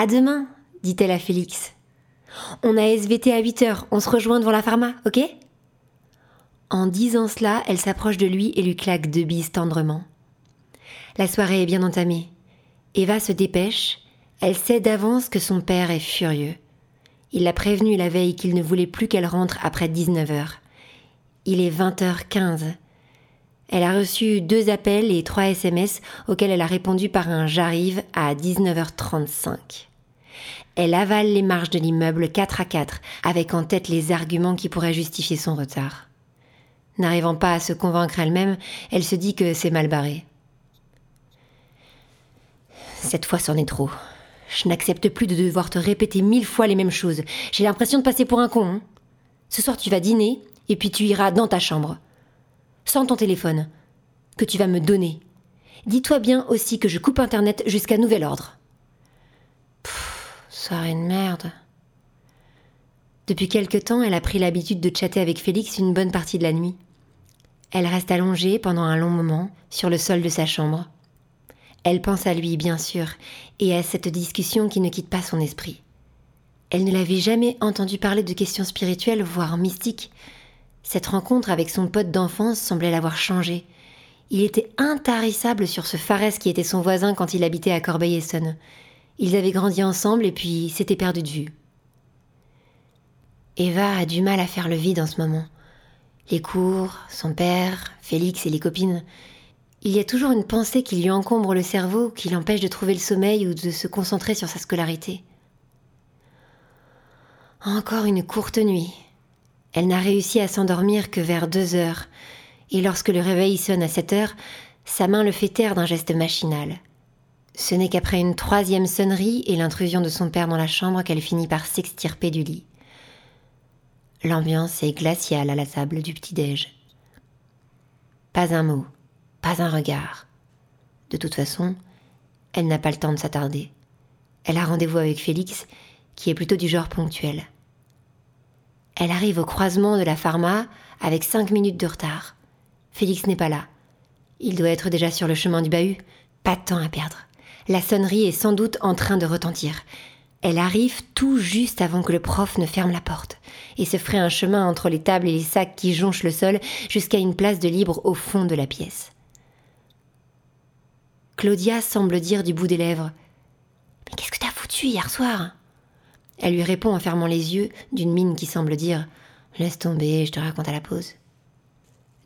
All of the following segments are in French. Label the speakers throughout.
Speaker 1: À demain, dit-elle à Félix. On a SVT à 8 heures, on se rejoint devant la pharma, ok? En disant cela, elle s'approche de lui et lui claque deux bises tendrement. La soirée est bien entamée. Eva se dépêche, elle sait d'avance que son père est furieux. Il l'a prévenu la veille qu'il ne voulait plus qu'elle rentre après 19 heures. Il est 20h15. Elle a reçu deux appels et trois SMS auxquels elle a répondu par un j'arrive à 19h35. Elle avale les marches de l'immeuble 4 à 4 avec en tête les arguments qui pourraient justifier son retard. N'arrivant pas à se convaincre elle-même, elle se dit que c'est mal barré. Cette fois, c'en est trop. Je n'accepte plus de devoir te répéter mille fois les mêmes choses. J'ai l'impression de passer pour un con. Hein. Ce soir, tu vas dîner et puis tu iras dans ta chambre. Sans ton téléphone. Que tu vas me donner. Dis-toi bien aussi que je coupe Internet jusqu'à nouvel ordre. Soirée de merde. Depuis quelque temps, elle a pris l'habitude de chatter avec Félix une bonne partie de la nuit. Elle reste allongée pendant un long moment sur le sol de sa chambre. Elle pense à lui, bien sûr, et à cette discussion qui ne quitte pas son esprit. Elle ne l'avait jamais entendu parler de questions spirituelles, voire mystiques. Cette rencontre avec son pote d'enfance semblait l'avoir changé. Il était intarissable sur ce Fares qui était son voisin quand il habitait à Corbeil-Essonne. Ils avaient grandi ensemble et puis s'étaient perdus de vue. Eva a du mal à faire le vide en ce moment. Les cours, son père, Félix et les copines, il y a toujours une pensée qui lui encombre le cerveau, qui l'empêche de trouver le sommeil ou de se concentrer sur sa scolarité. Encore une courte nuit. Elle n'a réussi à s'endormir que vers deux heures, et lorsque le réveil sonne à sept heures, sa main le fait taire d'un geste machinal. Ce n'est qu'après une troisième sonnerie et l'intrusion de son père dans la chambre qu'elle finit par s'extirper du lit. L'ambiance est glaciale à la table du petit-déj. Pas un mot, pas un regard. De toute façon, elle n'a pas le temps de s'attarder. Elle a rendez-vous avec Félix, qui est plutôt du genre ponctuel. Elle arrive au croisement de la pharma avec cinq minutes de retard. Félix n'est pas là. Il doit être déjà sur le chemin du bahut. Pas de temps à perdre. La sonnerie est sans doute en train de retentir. Elle arrive tout juste avant que le prof ne ferme la porte et se ferait un chemin entre les tables et les sacs qui jonchent le sol jusqu'à une place de libre au fond de la pièce. Claudia semble dire du bout des lèvres Mais qu'est-ce que t'as foutu hier soir? Elle lui répond en fermant les yeux, d'une mine qui semble dire Laisse tomber, je te raconte à la pause.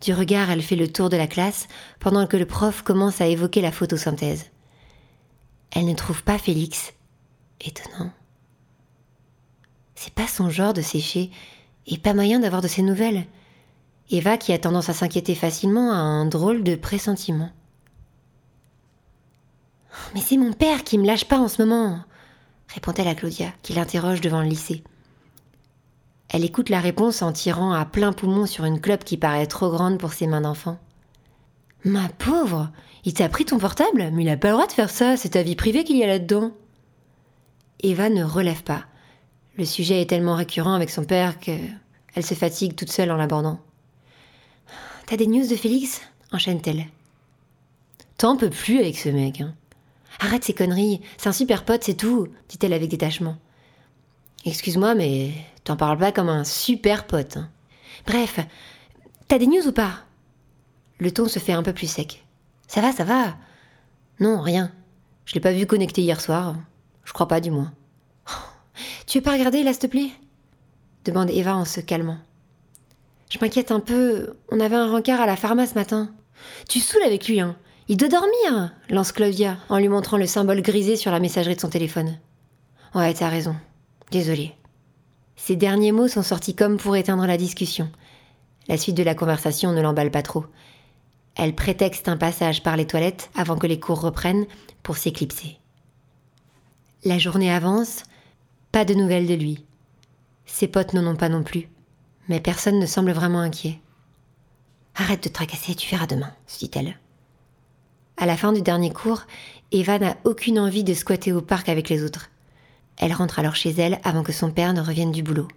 Speaker 1: Du regard, elle fait le tour de la classe pendant que le prof commence à évoquer la photosynthèse. Elle ne trouve pas Félix. Étonnant. C'est pas son genre de sécher, et pas moyen d'avoir de ses nouvelles. Eva, qui a tendance à s'inquiéter facilement, a un drôle de pressentiment. Mais c'est mon père qui me lâche pas en ce moment, répond-elle à Claudia, qui l'interroge devant le lycée. Elle écoute la réponse en tirant à plein poumon sur une clope qui paraît trop grande pour ses mains d'enfant. Ma pauvre, il t'a pris ton portable Mais il n'a pas le droit de faire ça, c'est ta vie privée qu'il y a là-dedans. Eva ne relève pas. Le sujet est tellement récurrent avec son père que elle se fatigue toute seule en l'abordant. T'as des news de Félix? Enchaîne-t-elle. T'en peux plus avec ce mec. Hein. Arrête ces conneries, c'est un super pote, c'est tout, dit-elle avec détachement. Excuse-moi, mais t'en parles pas comme un super pote. Hein. Bref, t'as des news ou pas? Le ton se fait un peu plus sec. Ça va, ça va. Non, rien. Je l'ai pas vu connecté hier soir. Je crois pas, du moins. tu veux pas regarder, là, s'il te plaît? Demande Eva en se calmant. Je m'inquiète un peu. On avait un rencard à la pharma ce matin. Tu saoules avec lui, hein il doit dormir lance Claudia en lui montrant le symbole grisé sur la messagerie de son téléphone. Ouais, t'as raison. Désolée. Ces derniers mots sont sortis comme pour éteindre la discussion. La suite de la conversation ne l'emballe pas trop. Elle prétexte un passage par les toilettes avant que les cours reprennent pour s'éclipser. La journée avance, pas de nouvelles de lui. Ses potes n'en ont pas non plus, mais personne ne semble vraiment inquiet. Arrête de te tracasser, tu verras demain, se dit-elle. À la fin du dernier cours, Eva n'a aucune envie de squatter au parc avec les autres. Elle rentre alors chez elle avant que son père ne revienne du boulot.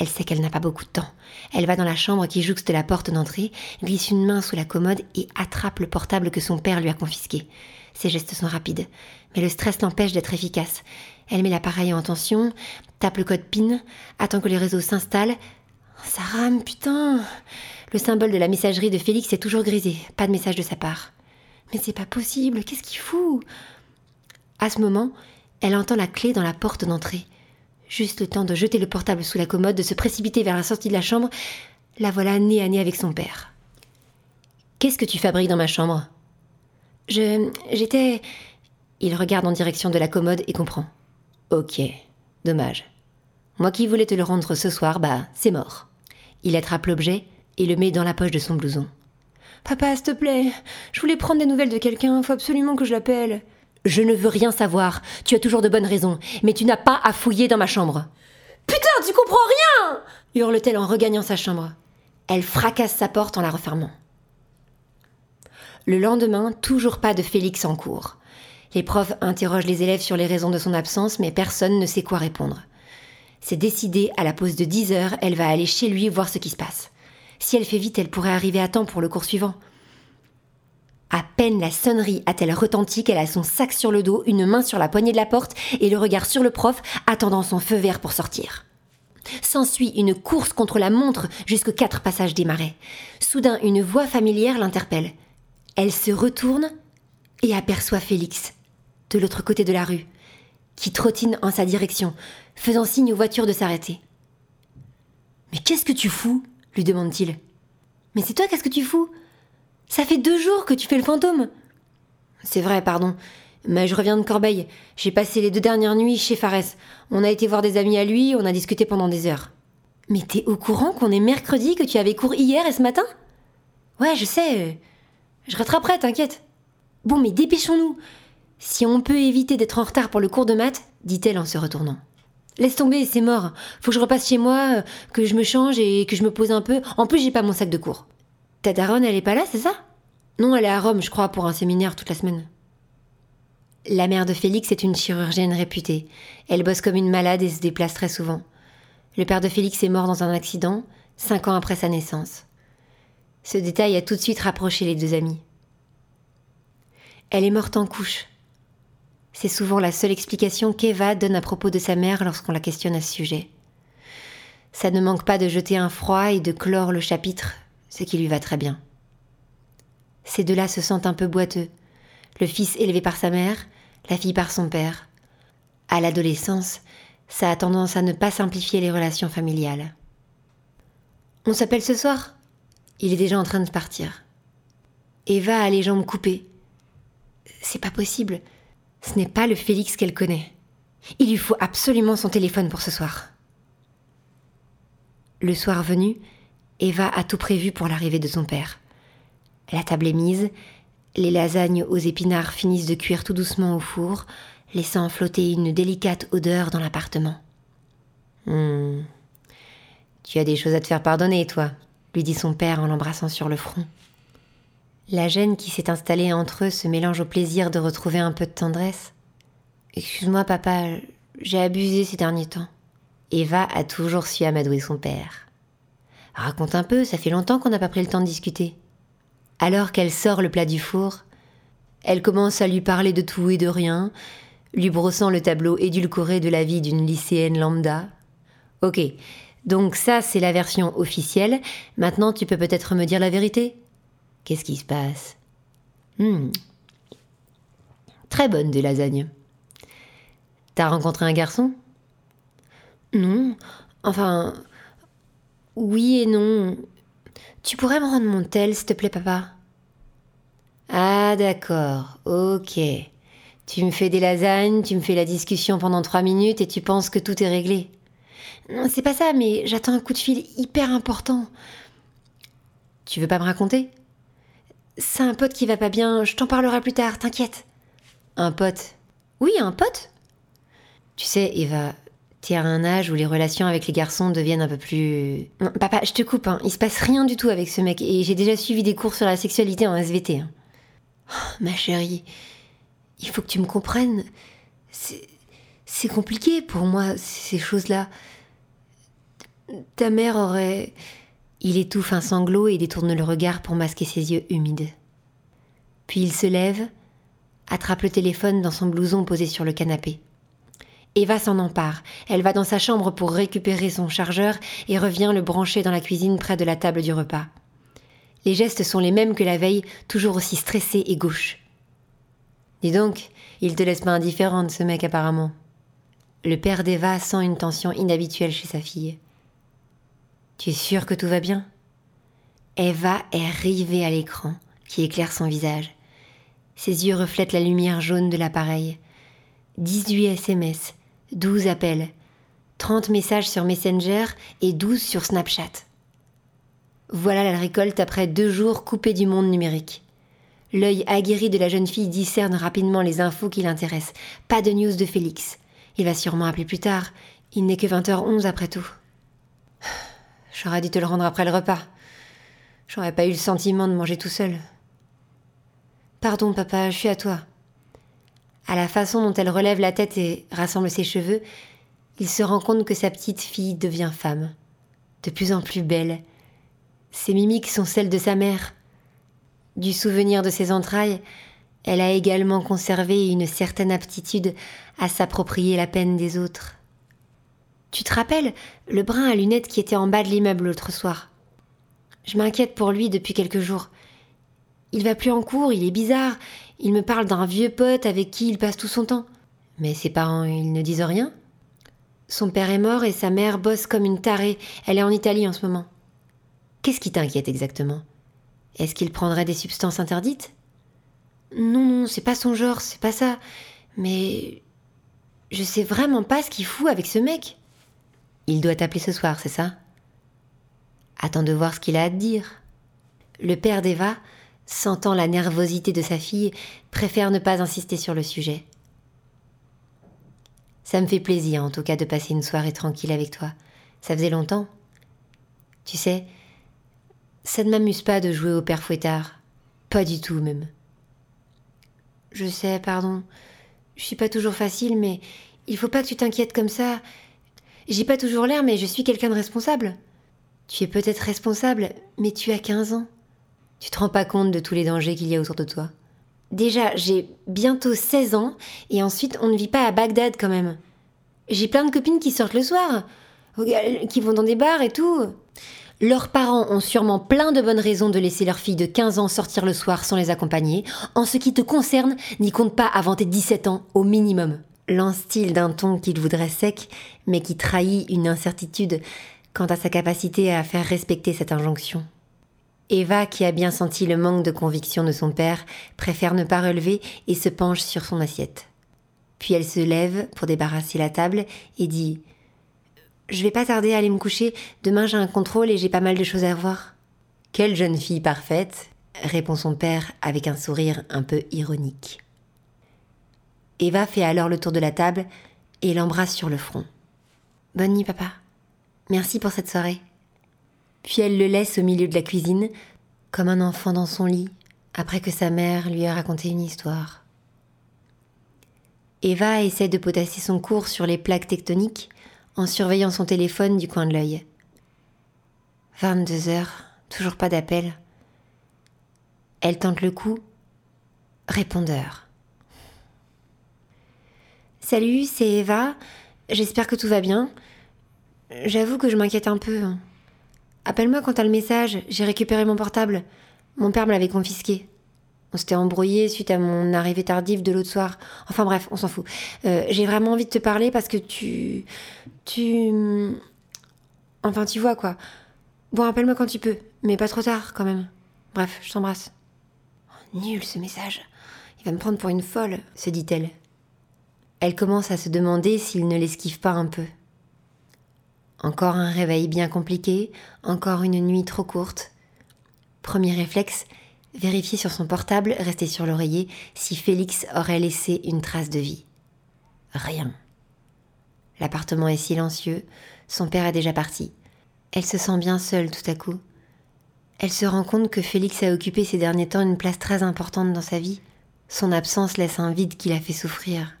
Speaker 1: Elle sait qu'elle n'a pas beaucoup de temps. Elle va dans la chambre qui jouxte la porte d'entrée, glisse une main sous la commode et attrape le portable que son père lui a confisqué. Ses gestes sont rapides, mais le stress l'empêche d'être efficace. Elle met l'appareil en tension, tape le code PIN, attend que les réseaux s'installent. Ça rame, putain Le symbole de la messagerie de Félix est toujours grisé, pas de message de sa part. Mais c'est pas possible, qu'est-ce qu'il fout? À ce moment, elle entend la clé dans la porte d'entrée. Juste le temps de jeter le portable sous la commode, de se précipiter vers la sortie de la chambre, la voilà nez à nez avec son père. Qu'est-ce que tu fabriques dans ma chambre? Je. J'étais. Il regarde en direction de la commode et comprend. Ok, dommage. Moi qui voulais te le rendre ce soir, bah, c'est mort. Il attrape l'objet et le met dans la poche de son blouson. Papa, s'il te plaît, je voulais prendre des nouvelles de quelqu'un, faut absolument que je l'appelle. Je ne veux rien savoir, tu as toujours de bonnes raisons, mais tu n'as pas à fouiller dans ma chambre. Putain, tu comprends rien hurle-t-elle en regagnant sa chambre. Elle fracasse sa porte en la refermant. Le lendemain, toujours pas de Félix en cours. Les profs interrogent les élèves sur les raisons de son absence, mais personne ne sait quoi répondre. C'est décidé, à la pause de 10 heures, elle va aller chez lui voir ce qui se passe. Si elle fait vite, elle pourrait arriver à temps pour le cours suivant. À peine la sonnerie a-t-elle retenti qu'elle a son sac sur le dos, une main sur la poignée de la porte et le regard sur le prof, attendant son feu vert pour sortir. S'ensuit une course contre la montre jusqu'aux quatre passages des marais. Soudain, une voix familière l'interpelle. Elle se retourne et aperçoit Félix, de l'autre côté de la rue, qui trottine en sa direction, faisant signe aux voitures de s'arrêter. Mais qu'est-ce que tu fous? lui demande-t-il. Mais c'est toi, qu'est-ce que tu fous? Ça fait deux jours que tu fais le fantôme. C'est vrai, pardon. Mais je reviens de Corbeil. J'ai passé les deux dernières nuits chez Fares. On a été voir des amis à lui, on a discuté pendant des heures. Mais t'es au courant qu'on est mercredi, que tu avais cours hier et ce matin? Ouais, je sais. Je rattraperai, t'inquiète. Bon, mais dépêchons-nous. Si on peut éviter d'être en retard pour le cours de maths, dit-elle en se retournant. Laisse tomber, c'est mort. Faut que je repasse chez moi, euh, que je me change et que je me pose un peu. En plus, j'ai pas mon sac de cours. Ta elle est pas là, c'est ça? Non, elle est à Rome, je crois, pour un séminaire toute la semaine. La mère de Félix est une chirurgienne réputée. Elle bosse comme une malade et se déplace très souvent. Le père de Félix est mort dans un accident, cinq ans après sa naissance. Ce détail a tout de suite rapproché les deux amis. Elle est morte en couche. C'est souvent la seule explication qu'Eva donne à propos de sa mère lorsqu'on la questionne à ce sujet. Ça ne manque pas de jeter un froid et de clore le chapitre, ce qui lui va très bien. Ces deux-là se sentent un peu boiteux. Le fils élevé par sa mère, la fille par son père. À l'adolescence, ça a tendance à ne pas simplifier les relations familiales. On s'appelle ce soir? Il est déjà en train de partir. Eva a les jambes coupées. C'est pas possible. Ce n'est pas le Félix qu'elle connaît. Il lui faut absolument son téléphone pour ce soir. Le soir venu, Eva a tout prévu pour l'arrivée de son père. La table est mise, les lasagnes aux épinards finissent de cuire tout doucement au four, laissant flotter une délicate odeur dans l'appartement. Hmm. Tu as des choses à te faire pardonner, toi, lui dit son père en l'embrassant sur le front. La gêne qui s'est installée entre eux se mélange au plaisir de retrouver un peu de tendresse. Excuse-moi, papa, j'ai abusé ces derniers temps. Eva a toujours su amadouer son père. Raconte un peu, ça fait longtemps qu'on n'a pas pris le temps de discuter. Alors qu'elle sort le plat du four, elle commence à lui parler de tout et de rien, lui brossant le tableau édulcoré de la vie d'une lycéenne lambda. Ok, donc ça c'est la version officielle, maintenant tu peux peut-être me dire la vérité Qu'est-ce qui se passe? Hmm. Très bonne des lasagnes. T'as rencontré un garçon? Non. Enfin. Oui et non. Tu pourrais me rendre mon tel, s'il te plaît, papa? Ah, d'accord. Ok. Tu me fais des lasagnes, tu me fais la discussion pendant trois minutes et tu penses que tout est réglé. Non, c'est pas ça, mais j'attends un coup de fil hyper important. Tu veux pas me raconter? C'est un pote qui va pas bien, je t'en parlerai plus tard, t'inquiète. Un pote? Oui, un pote? Tu sais, Eva, t'es à un âge où les relations avec les garçons deviennent un peu plus. papa, je te coupe, hein. il se passe rien du tout avec ce mec, et j'ai déjà suivi des cours sur la sexualité en SVT. Hein. Oh, ma chérie, il faut que tu me comprennes. C'est compliqué pour moi, ces choses-là. Ta mère aurait. Il étouffe un sanglot et détourne le regard pour masquer ses yeux humides. Puis il se lève, attrape le téléphone dans son blouson posé sur le canapé. Eva s'en empare. Elle va dans sa chambre pour récupérer son chargeur et revient le brancher dans la cuisine près de la table du repas. Les gestes sont les mêmes que la veille, toujours aussi stressé et gauche. Dis donc, il te laisse pas indifférente, ce mec apparemment. Le père d'Eva sent une tension inhabituelle chez sa fille. Tu es sûre que tout va bien? Eva est rivée à l'écran qui éclaire son visage. Ses yeux reflètent la lumière jaune de l'appareil. 18 SMS, 12 appels, 30 messages sur Messenger et 12 sur Snapchat. Voilà la récolte après deux jours coupés du monde numérique. L'œil aguerri de la jeune fille discerne rapidement les infos qui l'intéressent. Pas de news de Félix. Il va sûrement appeler plus tard. Il n'est que 20h11 après tout. J'aurais dû te le rendre après le repas. J'aurais pas eu le sentiment de manger tout seul. Pardon, papa, je suis à toi. À la façon dont elle relève la tête et rassemble ses cheveux, il se rend compte que sa petite fille devient femme, de plus en plus belle. Ses mimiques sont celles de sa mère. Du souvenir de ses entrailles, elle a également conservé une certaine aptitude à s'approprier la peine des autres. Tu te rappelles le brin à lunettes qui était en bas de l'immeuble l'autre soir? Je m'inquiète pour lui depuis quelques jours. Il va plus en cours, il est bizarre. Il me parle d'un vieux pote avec qui il passe tout son temps. Mais ses parents, ils ne disent rien. Son père est mort et sa mère bosse comme une tarée. Elle est en Italie en ce moment. Qu'est-ce qui t'inquiète exactement? Est-ce qu'il prendrait des substances interdites? Non, non, c'est pas son genre, c'est pas ça. Mais je sais vraiment pas ce qu'il fout avec ce mec. Il doit t'appeler ce soir, c'est ça? Attends de voir ce qu'il a à te dire. Le père d'Eva sentant la nervosité de sa fille, préfère ne pas insister sur le sujet. Ça me fait plaisir en tout cas de passer une soirée tranquille avec toi. Ça faisait longtemps. Tu sais, ça ne m'amuse pas de jouer au père fouettard. Pas du tout même. Je sais, pardon. Je suis pas toujours facile, mais il faut pas que tu t'inquiètes comme ça. J'ai pas toujours l'air, mais je suis quelqu'un de responsable. Tu es peut-être responsable, mais tu as 15 ans. Tu te rends pas compte de tous les dangers qu'il y a autour de toi? Déjà, j'ai bientôt 16 ans et ensuite on ne vit pas à Bagdad quand même. J'ai plein de copines qui sortent le soir, qui vont dans des bars et tout. Leurs parents ont sûrement plein de bonnes raisons de laisser leur fille de 15 ans sortir le soir sans les accompagner. En ce qui te concerne, n'y compte pas avant tes 17 ans au minimum. Lance-t-il d'un ton qu'il voudrait sec, mais qui trahit une incertitude quant à sa capacité à faire respecter cette injonction? Eva, qui a bien senti le manque de conviction de son père, préfère ne pas relever et se penche sur son assiette. Puis elle se lève pour débarrasser la table et dit Je vais pas tarder à aller me coucher, demain j'ai un contrôle et j'ai pas mal de choses à voir. Quelle jeune fille parfaite répond son père avec un sourire un peu ironique. Eva fait alors le tour de la table et l'embrasse sur le front. Bonne nuit, papa. Merci pour cette soirée. Puis elle le laisse au milieu de la cuisine, comme un enfant dans son lit, après que sa mère lui a raconté une histoire. Eva essaie de potasser son cours sur les plaques tectoniques en surveillant son téléphone du coin de l'œil. 22 heures, toujours pas d'appel. Elle tente le coup. Répondeur. Salut, c'est Eva. J'espère que tout va bien. J'avoue que je m'inquiète un peu. Appelle-moi quand t'as le message, j'ai récupéré mon portable. Mon père me l'avait confisqué. On s'était embrouillé suite à mon arrivée tardive de l'autre soir. Enfin bref, on s'en fout. Euh, j'ai vraiment envie de te parler parce que tu. Tu. Enfin, tu vois quoi. Bon, appelle-moi quand tu peux, mais pas trop tard quand même. Bref, je t'embrasse. Oh, nul ce message. Il va me prendre pour une folle, se dit-elle. Elle commence à se demander s'il ne l'esquive pas un peu. Encore un réveil bien compliqué, encore une nuit trop courte. Premier réflexe, vérifier sur son portable, rester sur l'oreiller, si Félix aurait laissé une trace de vie. Rien. L'appartement est silencieux, son père est déjà parti. Elle se sent bien seule tout à coup. Elle se rend compte que Félix a occupé ces derniers temps une place très importante dans sa vie. Son absence laisse un vide qui la fait souffrir.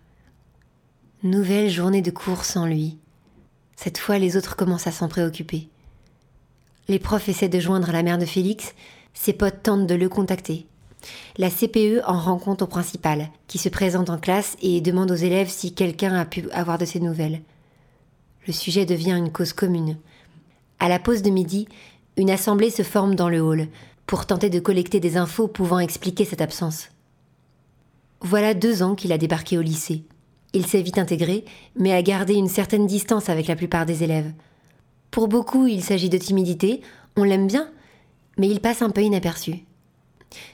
Speaker 1: Nouvelle journée de cours sans lui. Cette fois, les autres commencent à s'en préoccuper. Les profs essaient de joindre la mère de Félix, ses potes tentent de le contacter. La CPE en rend compte au principal, qui se présente en classe et demande aux élèves si quelqu'un a pu avoir de ses nouvelles. Le sujet devient une cause commune. À la pause de midi, une assemblée se forme dans le hall pour tenter de collecter des infos pouvant expliquer cette absence. Voilà deux ans qu'il a débarqué au lycée. Il s'est vite intégré, mais a gardé une certaine distance avec la plupart des élèves. Pour beaucoup, il s'agit de timidité, on l'aime bien, mais il passe un peu inaperçu.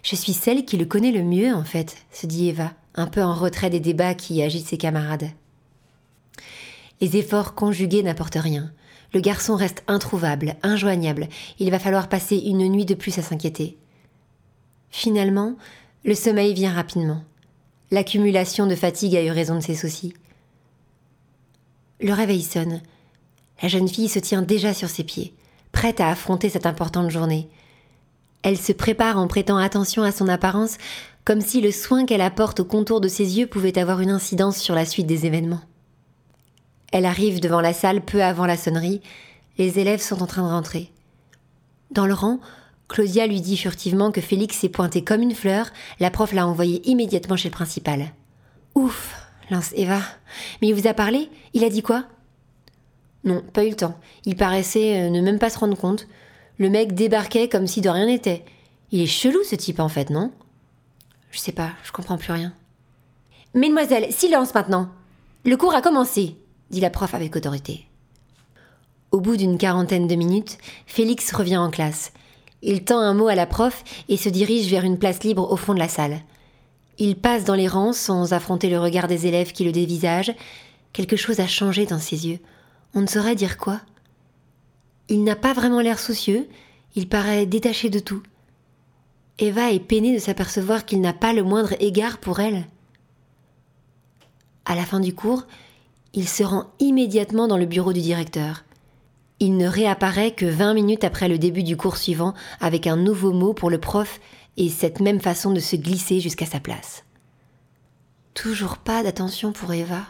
Speaker 1: Je suis celle qui le connaît le mieux, en fait, se dit Eva, un peu en retrait des débats qui agitent ses camarades. Les efforts conjugués n'apportent rien. Le garçon reste introuvable, injoignable. Il va falloir passer une nuit de plus à s'inquiéter. Finalement, le sommeil vient rapidement. L'accumulation de fatigue a eu raison de ses soucis. Le réveil sonne. La jeune fille se tient déjà sur ses pieds, prête à affronter cette importante journée. Elle se prépare en prêtant attention à son apparence, comme si le soin qu'elle apporte au contour de ses yeux pouvait avoir une incidence sur la suite des événements. Elle arrive devant la salle peu avant la sonnerie. Les élèves sont en train de rentrer. Dans le rang, Claudia lui dit furtivement que Félix s'est pointé comme une fleur. La prof l'a envoyé immédiatement chez le principal. Ouf, lance Eva. Mais il vous a parlé? Il a dit quoi? Non, pas eu le temps. Il paraissait euh, ne même pas se rendre compte. Le mec débarquait comme si de rien n'était. Il est chelou ce type en fait, non? Je sais pas, je comprends plus rien. Mesdemoiselles, silence maintenant. Le cours a commencé dit la prof avec autorité. Au bout d'une quarantaine de minutes, Félix revient en classe. Il tend un mot à la prof et se dirige vers une place libre au fond de la salle. Il passe dans les rangs sans affronter le regard des élèves qui le dévisagent. Quelque chose a changé dans ses yeux. On ne saurait dire quoi. Il n'a pas vraiment l'air soucieux, il paraît détaché de tout. Eva est peinée de s'apercevoir qu'il n'a pas le moindre égard pour elle. À la fin du cours, il se rend immédiatement dans le bureau du directeur. Il ne réapparaît que 20 minutes après le début du cours suivant avec un nouveau mot pour le prof et cette même façon de se glisser jusqu'à sa place. Toujours pas d'attention pour Eva.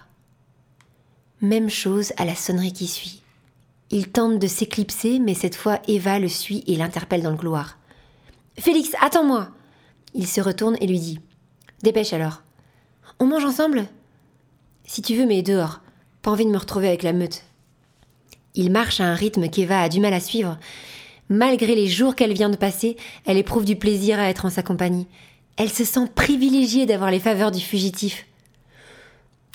Speaker 1: Même chose à la sonnerie qui suit. Il tente de s'éclipser, mais cette fois Eva le suit et l'interpelle dans le couloir. Félix, attends-moi Il se retourne et lui dit Dépêche alors. On mange ensemble? Si tu veux, mais dehors. Pas envie de me retrouver avec la meute. Il marche à un rythme qu'Eva a du mal à suivre. Malgré les jours qu'elle vient de passer, elle éprouve du plaisir à être en sa compagnie. Elle se sent privilégiée d'avoir les faveurs du fugitif.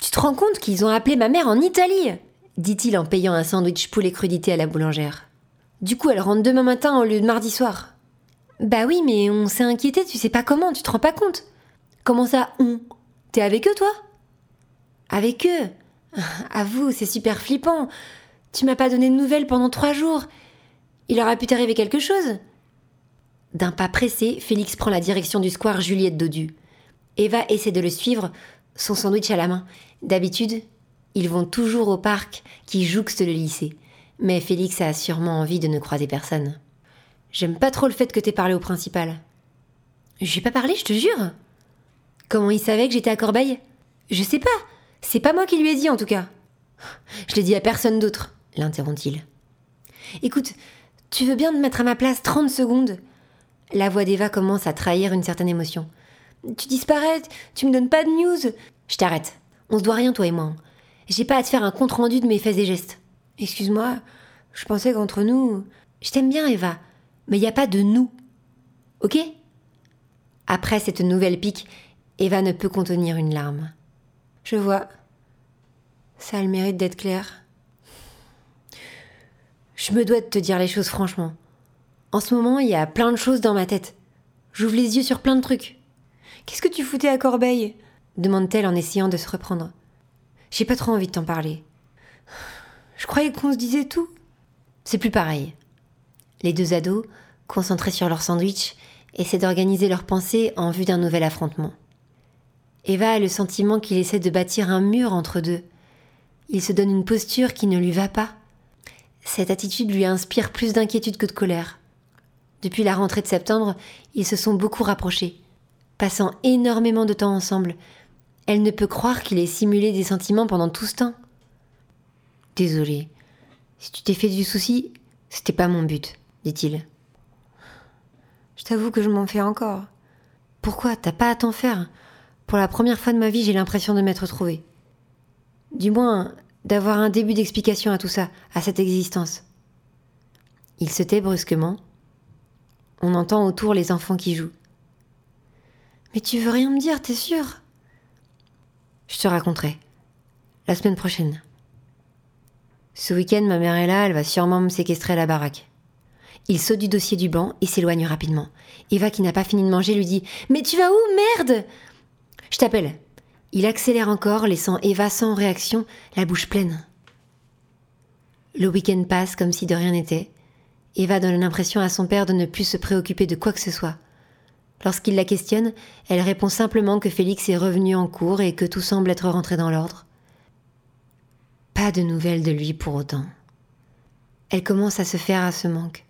Speaker 1: Tu te rends compte qu'ils ont appelé ma mère en Italie? dit-il en payant un sandwich poulet crudité à la boulangère. Du coup, elle rentre demain matin au lieu de mardi soir. Bah oui, mais on s'est inquiété, tu sais pas comment, tu te rends pas compte. Comment ça, on? T'es avec eux, toi? Avec eux? Avoue, c'est super flippant. Tu m'as pas donné de nouvelles pendant trois jours. Il aurait pu t'arriver quelque chose. D'un pas pressé, Félix prend la direction du square Juliette Dodu. Eva essaie de le suivre, son sandwich à la main. D'habitude, ils vont toujours au parc qui jouxte le lycée. Mais Félix a sûrement envie de ne croiser personne. J'aime pas trop le fait que t'aies parlé au principal. J'ai pas parlé, je te jure. Comment il savait que j'étais à Corbeil? Je sais pas. C'est pas moi qui lui ai dit en tout cas. Je l'ai dit à personne d'autre, l'interrompt-il. Écoute, tu veux bien te mettre à ma place 30 secondes? La voix d'Eva commence à trahir une certaine émotion. Tu disparais, tu me donnes pas de news. Je t'arrête. On se doit rien, toi et moi. J'ai pas à te faire un compte-rendu de mes faits et gestes. Excuse-moi, je pensais qu'entre nous. Je t'aime bien, Eva, mais il n'y a pas de nous. Ok? Après cette nouvelle pique, Eva ne peut contenir une larme. Je vois. Ça a le mérite d'être clair. Je me dois de te dire les choses franchement. En ce moment, il y a plein de choses dans ma tête. J'ouvre les yeux sur plein de trucs. Qu'est-ce que tu foutais à Corbeil? demande-t-elle en essayant de se reprendre. J'ai pas trop envie de t'en parler. Je croyais qu'on se disait tout. C'est plus pareil. Les deux ados, concentrés sur leur sandwich, essaient d'organiser leurs pensées en vue d'un nouvel affrontement. Eva a le sentiment qu'il essaie de bâtir un mur entre deux. Il se donne une posture qui ne lui va pas. Cette attitude lui inspire plus d'inquiétude que de colère. Depuis la rentrée de septembre, ils se sont beaucoup rapprochés, passant énormément de temps ensemble. Elle ne peut croire qu'il ait simulé des sentiments pendant tout ce temps. Désolé. Si tu t'es fait du souci, c'était pas mon but, dit-il. Je t'avoue que je m'en fais encore. Pourquoi T'as pas à t'en faire? Pour la première fois de ma vie, j'ai l'impression de m'être trouvée. Du moins, d'avoir un début d'explication à tout ça, à cette existence. Il se tait brusquement. On entend autour les enfants qui jouent. Mais tu veux rien me dire, t'es sûr? Je te raconterai. La semaine prochaine. Ce week-end, ma mère est là, elle va sûrement me séquestrer à la baraque. Il saute du dossier du banc et s'éloigne rapidement. Eva, qui n'a pas fini de manger, lui dit Mais tu vas où Merde? Je t'appelle. Il accélère encore, laissant Eva sans réaction, la bouche pleine. Le week-end passe comme si de rien n'était. Eva donne l'impression à son père de ne plus se préoccuper de quoi que ce soit. Lorsqu'il la questionne, elle répond simplement que Félix est revenu en cours et que tout semble être rentré dans l'ordre. Pas de nouvelles de lui pour autant. Elle commence à se faire à ce manque.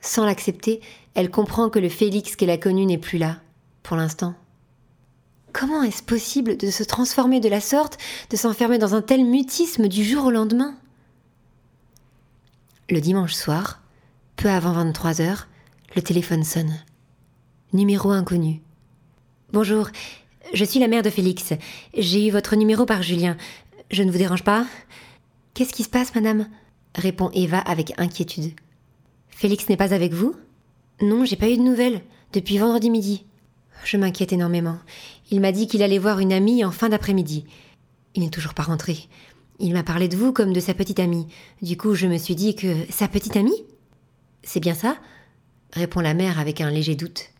Speaker 1: Sans l'accepter, elle comprend que le Félix qu'elle a connu n'est plus là, pour l'instant. Comment est-ce possible de se transformer de la sorte, de s'enfermer dans un tel mutisme du jour au lendemain? Le dimanche soir, peu avant 23 heures, le téléphone sonne. Numéro inconnu. Bonjour, je suis la mère de Félix. J'ai eu votre numéro par Julien. Je ne vous dérange pas? Qu'est-ce qui se passe, madame? répond Eva avec inquiétude. Félix n'est pas avec vous? Non, j'ai pas eu de nouvelles, depuis vendredi midi. Je m'inquiète énormément. Il m'a dit qu'il allait voir une amie en fin d'après-midi. Il n'est toujours pas rentré. Il m'a parlé de vous comme de sa petite amie. Du coup, je me suis dit que. Sa petite amie? C'est bien ça? répond la mère avec un léger doute.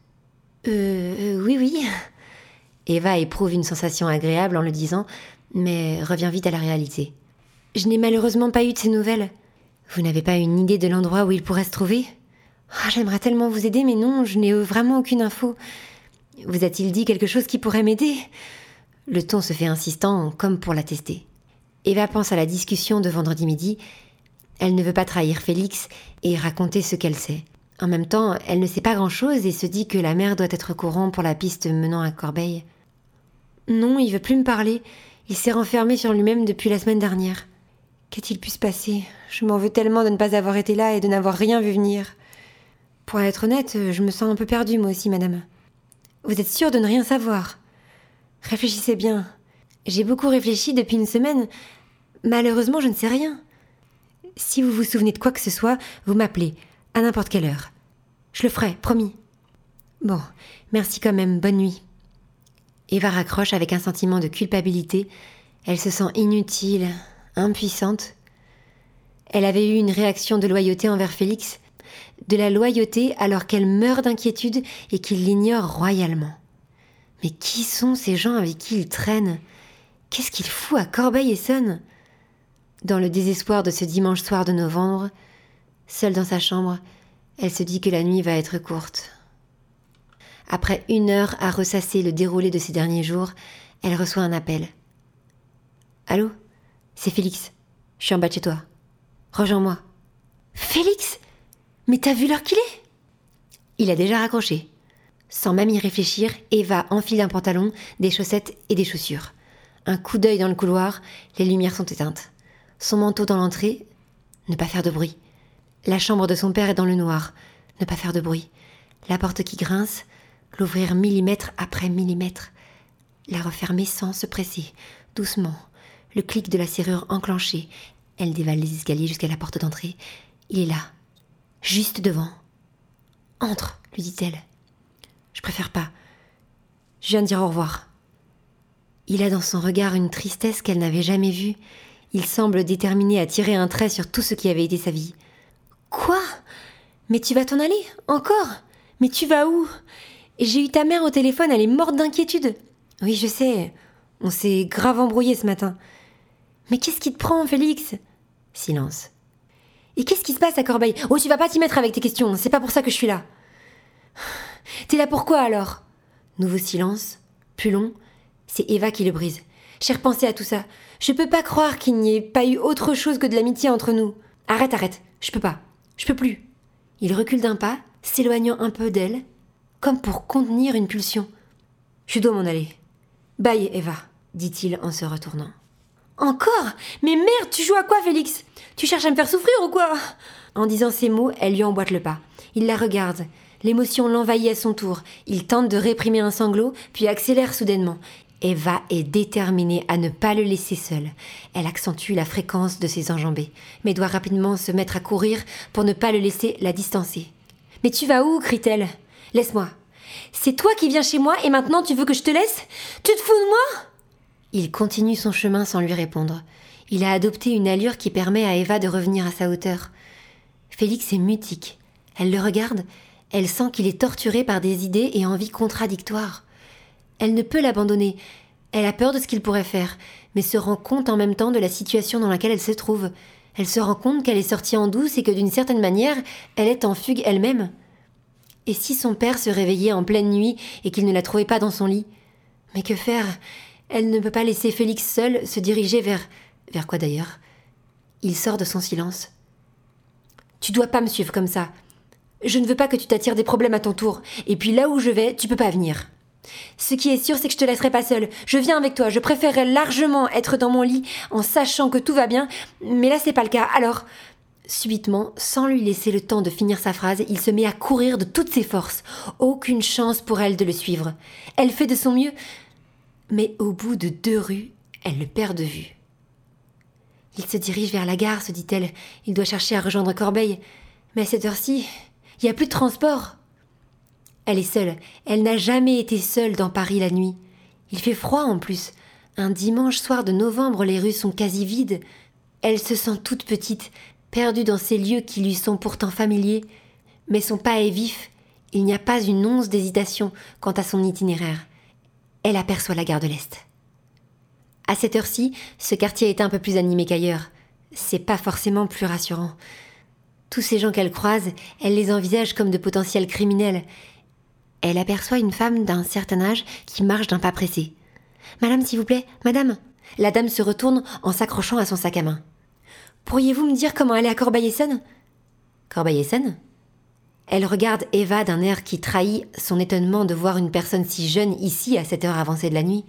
Speaker 1: Euh, euh, oui, oui. Eva éprouve une sensation agréable en le disant, mais revient vite à la réalité. Je n'ai malheureusement pas eu de ces nouvelles. Vous n'avez pas une idée de l'endroit où il pourrait se trouver? Ah, J'aimerais tellement vous aider, mais non, je n'ai vraiment aucune info. Vous a-t-il dit quelque chose qui pourrait m'aider? Le ton se fait insistant, comme pour la tester. Eva pense à la discussion de vendredi midi. Elle ne veut pas trahir Félix et raconter ce qu'elle sait. En même temps, elle ne sait pas grand-chose et se dit que la mère doit être courant pour la piste menant à Corbeil. Non, il veut plus me parler. Il s'est renfermé sur lui-même depuis la semaine dernière. Qu'a-t-il pu se passer? Je m'en veux tellement de ne pas avoir été là et de n'avoir rien vu venir. Pour être honnête, je me sens un peu perdue moi aussi, madame. Vous êtes sûre de ne rien savoir? Réfléchissez bien. J'ai beaucoup réfléchi depuis une semaine. Malheureusement, je ne sais rien. Si vous vous souvenez de quoi que ce soit, vous m'appelez, à n'importe quelle heure. Je le ferai, promis. Bon, merci quand même, bonne nuit. Eva raccroche avec un sentiment de culpabilité. Elle se sent inutile, impuissante. Elle avait eu une réaction de loyauté envers Félix, de la loyauté alors qu'elle meurt d'inquiétude et qu'il l'ignore royalement. Mais qui sont ces gens avec qui il traîne? Qu'est-ce qu'il fout à Corbeil-Essonne Dans le désespoir de ce dimanche soir de novembre, seule dans sa chambre, elle se dit que la nuit va être courte. Après une heure à ressasser le déroulé de ces derniers jours, elle reçoit un appel. Allô? C'est Félix. Je suis en bas chez toi. Rejoins-moi. Félix? Mais t'as vu l'heure qu'il est? Il a déjà raccroché. Sans même y réfléchir, Eva enfile un pantalon, des chaussettes et des chaussures. Un coup d'œil dans le couloir, les lumières sont éteintes. Son manteau dans l'entrée, ne pas faire de bruit. La chambre de son père est dans le noir, ne pas faire de bruit. La porte qui grince, l'ouvrir millimètre après millimètre. La refermer sans se presser, doucement, le clic de la serrure enclenché. Elle dévale les escaliers jusqu'à la porte d'entrée. Il est là, juste devant. Entre, lui dit-elle. Je préfère pas. Je viens de dire au revoir. Il a dans son regard une tristesse qu'elle n'avait jamais vue. Il semble déterminé à tirer un trait sur tout ce qui avait été sa vie. Quoi? Mais tu vas t'en aller Encore? Mais tu vas où? J'ai eu ta mère au téléphone, elle est morte d'inquiétude. Oui, je sais. On s'est grave embrouillé ce matin. Mais qu'est-ce qui te prend, Félix? Silence. Et qu'est-ce qui se passe à Corbeil? Oh, tu vas pas t'y mettre avec tes questions, c'est pas pour ça que je suis là. T'es là pourquoi alors? Nouveau silence, plus long, c'est Eva qui le brise. J'ai repensé à tout ça. Je peux pas croire qu'il n'y ait pas eu autre chose que de l'amitié entre nous. Arrête, arrête, je peux pas. Je peux plus. Il recule d'un pas, s'éloignant un peu d'elle, comme pour contenir une pulsion. Je dois m'en aller. Bye, Eva, dit-il en se retournant. Encore Mais merde, tu joues à quoi, Félix? Tu cherches à me faire souffrir ou quoi? En disant ces mots, elle lui emboîte le pas. Il la regarde, L'émotion l'envahit à son tour. Il tente de réprimer un sanglot, puis accélère soudainement. Eva est déterminée à ne pas le laisser seul. Elle accentue la fréquence de ses enjambées, mais doit rapidement se mettre à courir pour ne pas le laisser la distancer. Mais tu vas où? crie-t-elle. Laisse-moi. C'est toi qui viens chez moi et maintenant tu veux que je te laisse? Tu te fous de moi? Il continue son chemin sans lui répondre. Il a adopté une allure qui permet à Eva de revenir à sa hauteur. Félix est mutique. Elle le regarde, elle sent qu'il est torturé par des idées et envies contradictoires. Elle ne peut l'abandonner. Elle a peur de ce qu'il pourrait faire, mais se rend compte en même temps de la situation dans laquelle elle se trouve. Elle se rend compte qu'elle est sortie en douce et que d'une certaine manière, elle est en fugue elle-même. Et si son père se réveillait en pleine nuit et qu'il ne la trouvait pas dans son lit? Mais que faire? Elle ne peut pas laisser Félix seul se diriger vers. vers quoi d'ailleurs? Il sort de son silence. Tu dois pas me suivre comme ça. Je ne veux pas que tu t'attires des problèmes à ton tour. Et puis là où je vais, tu peux pas venir. Ce qui est sûr, c'est que je te laisserai pas seule. Je viens avec toi. Je préférerais largement être dans mon lit en sachant que tout va bien, mais là c'est pas le cas. Alors, subitement, sans lui laisser le temps de finir sa phrase, il se met à courir de toutes ses forces. Aucune chance pour elle de le suivre. Elle fait de son mieux, mais au bout de deux rues, elle le perd de vue. Il se dirige vers la gare, se dit-elle. Il doit chercher à rejoindre Corbeil. Mais à cette heure-ci, il n'y a plus de transport. Elle est seule. Elle n'a jamais été seule dans Paris la nuit. Il fait froid en plus. Un dimanche soir de novembre, les rues sont quasi vides. Elle se sent toute petite, perdue dans ces lieux qui lui sont pourtant familiers. Mais son pas est vif. Il n'y a pas une once d'hésitation quant à son itinéraire. Elle aperçoit la gare de l'Est. À cette heure-ci, ce quartier est un peu plus animé qu'ailleurs. C'est pas forcément plus rassurant. Tous ces gens qu'elle croise, elle les envisage comme de potentiels criminels, elle aperçoit une femme d'un certain âge qui marche d'un pas pressé. Madame, s'il vous plaît, madame. La dame se retourne en s'accrochant à son sac à main. Pourriez-vous me dire comment aller à Corbeil-Essonne Corbeil-Essonne Elle regarde Eva d'un air qui trahit son étonnement de voir une personne si jeune ici à cette heure avancée de la nuit.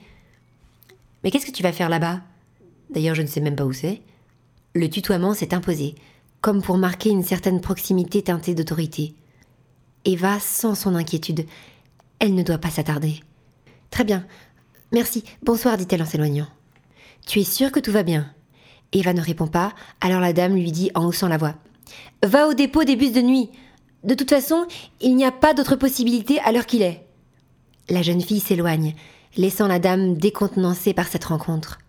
Speaker 1: Mais qu'est-ce que tu vas faire là-bas? D'ailleurs, je ne sais même pas où c'est. Le tutoiement s'est imposé, comme pour marquer une certaine proximité teintée d'autorité. Eva sent son inquiétude. Elle ne doit pas s'attarder. Très bien. Merci. Bonsoir, dit-elle en s'éloignant. Tu es sûre que tout va bien? Eva ne répond pas, alors la dame lui dit en haussant la voix. Va au dépôt des bus de nuit. De toute façon, il n'y a pas d'autre possibilité à l'heure qu'il est. La jeune fille s'éloigne, laissant la dame décontenancée par cette rencontre.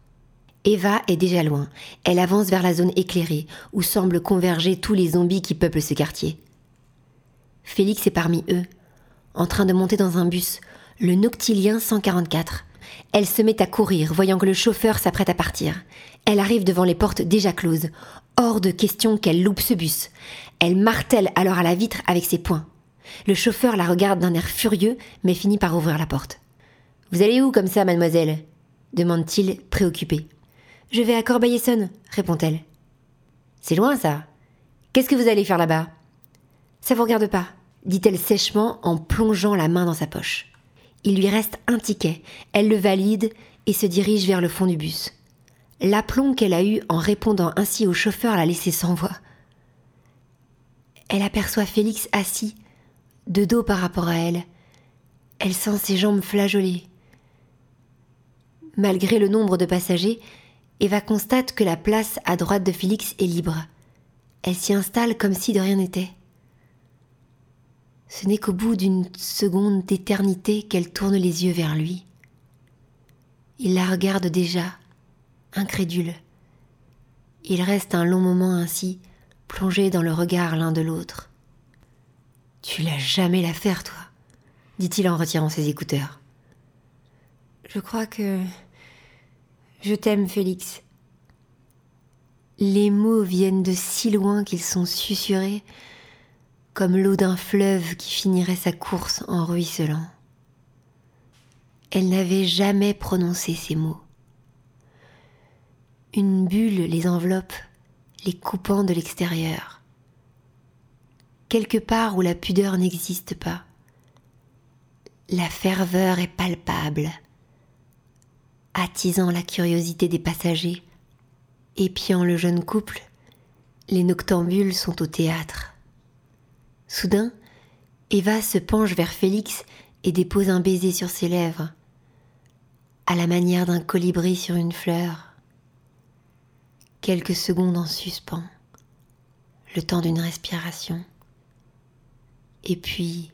Speaker 1: Eva est déjà loin. Elle avance vers la zone éclairée, où semblent converger tous les zombies qui peuplent ce quartier. Félix est parmi eux, en train de monter dans un bus, le Noctilien 144. Elle se met à courir, voyant que le chauffeur s'apprête à partir. Elle arrive devant les portes déjà closes. Hors de question qu'elle loupe ce bus. Elle martèle alors à la vitre avec ses poings. Le chauffeur la regarde d'un air furieux, mais finit par ouvrir la porte. Vous allez où comme ça, mademoiselle? demande-t-il, préoccupé. Je vais à Corbeil-Essonne, répond-elle. C'est loin, ça. Qu'est-ce que vous allez faire là-bas Ça vous regarde pas dit-elle sèchement en plongeant la main dans sa poche. Il lui reste un ticket, elle le valide et se dirige vers le fond du bus. L'aplomb qu'elle a eu en répondant ainsi au chauffeur l'a laissée sans voix. Elle aperçoit Félix assis, de dos par rapport à elle. Elle sent ses jambes flageoler. Malgré le nombre de passagers, Eva constate que la place à droite de Félix est libre. Elle s'y installe comme si de rien n'était. Ce n'est qu'au bout d'une seconde d'éternité qu'elle tourne les yeux vers lui. Il la regarde déjà, incrédule. Il reste un long moment ainsi, plongé dans le regard l'un de l'autre. Tu l'as jamais la faire, toi dit-il en retirant ses écouteurs. Je crois que je t'aime, Félix. Les mots viennent de si loin qu'ils sont susurrés comme l'eau d'un fleuve qui finirait sa course en ruisselant. Elle n'avait jamais prononcé ces mots. Une bulle les enveloppe, les coupant de l'extérieur. Quelque part où la pudeur n'existe pas, la ferveur est palpable, attisant la curiosité des passagers, épiant le jeune couple, les noctambules sont au théâtre. Soudain, Eva se penche vers Félix et dépose un baiser sur ses lèvres, à la manière d'un colibri sur une fleur. Quelques secondes en suspens, le temps d'une respiration, et puis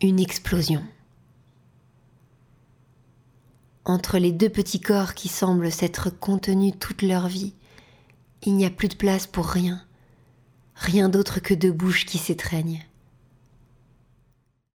Speaker 1: une explosion. Entre les deux petits corps qui semblent s'être contenus toute leur vie, il n'y a plus de place pour rien, rien d'autre que deux bouches qui s'étreignent.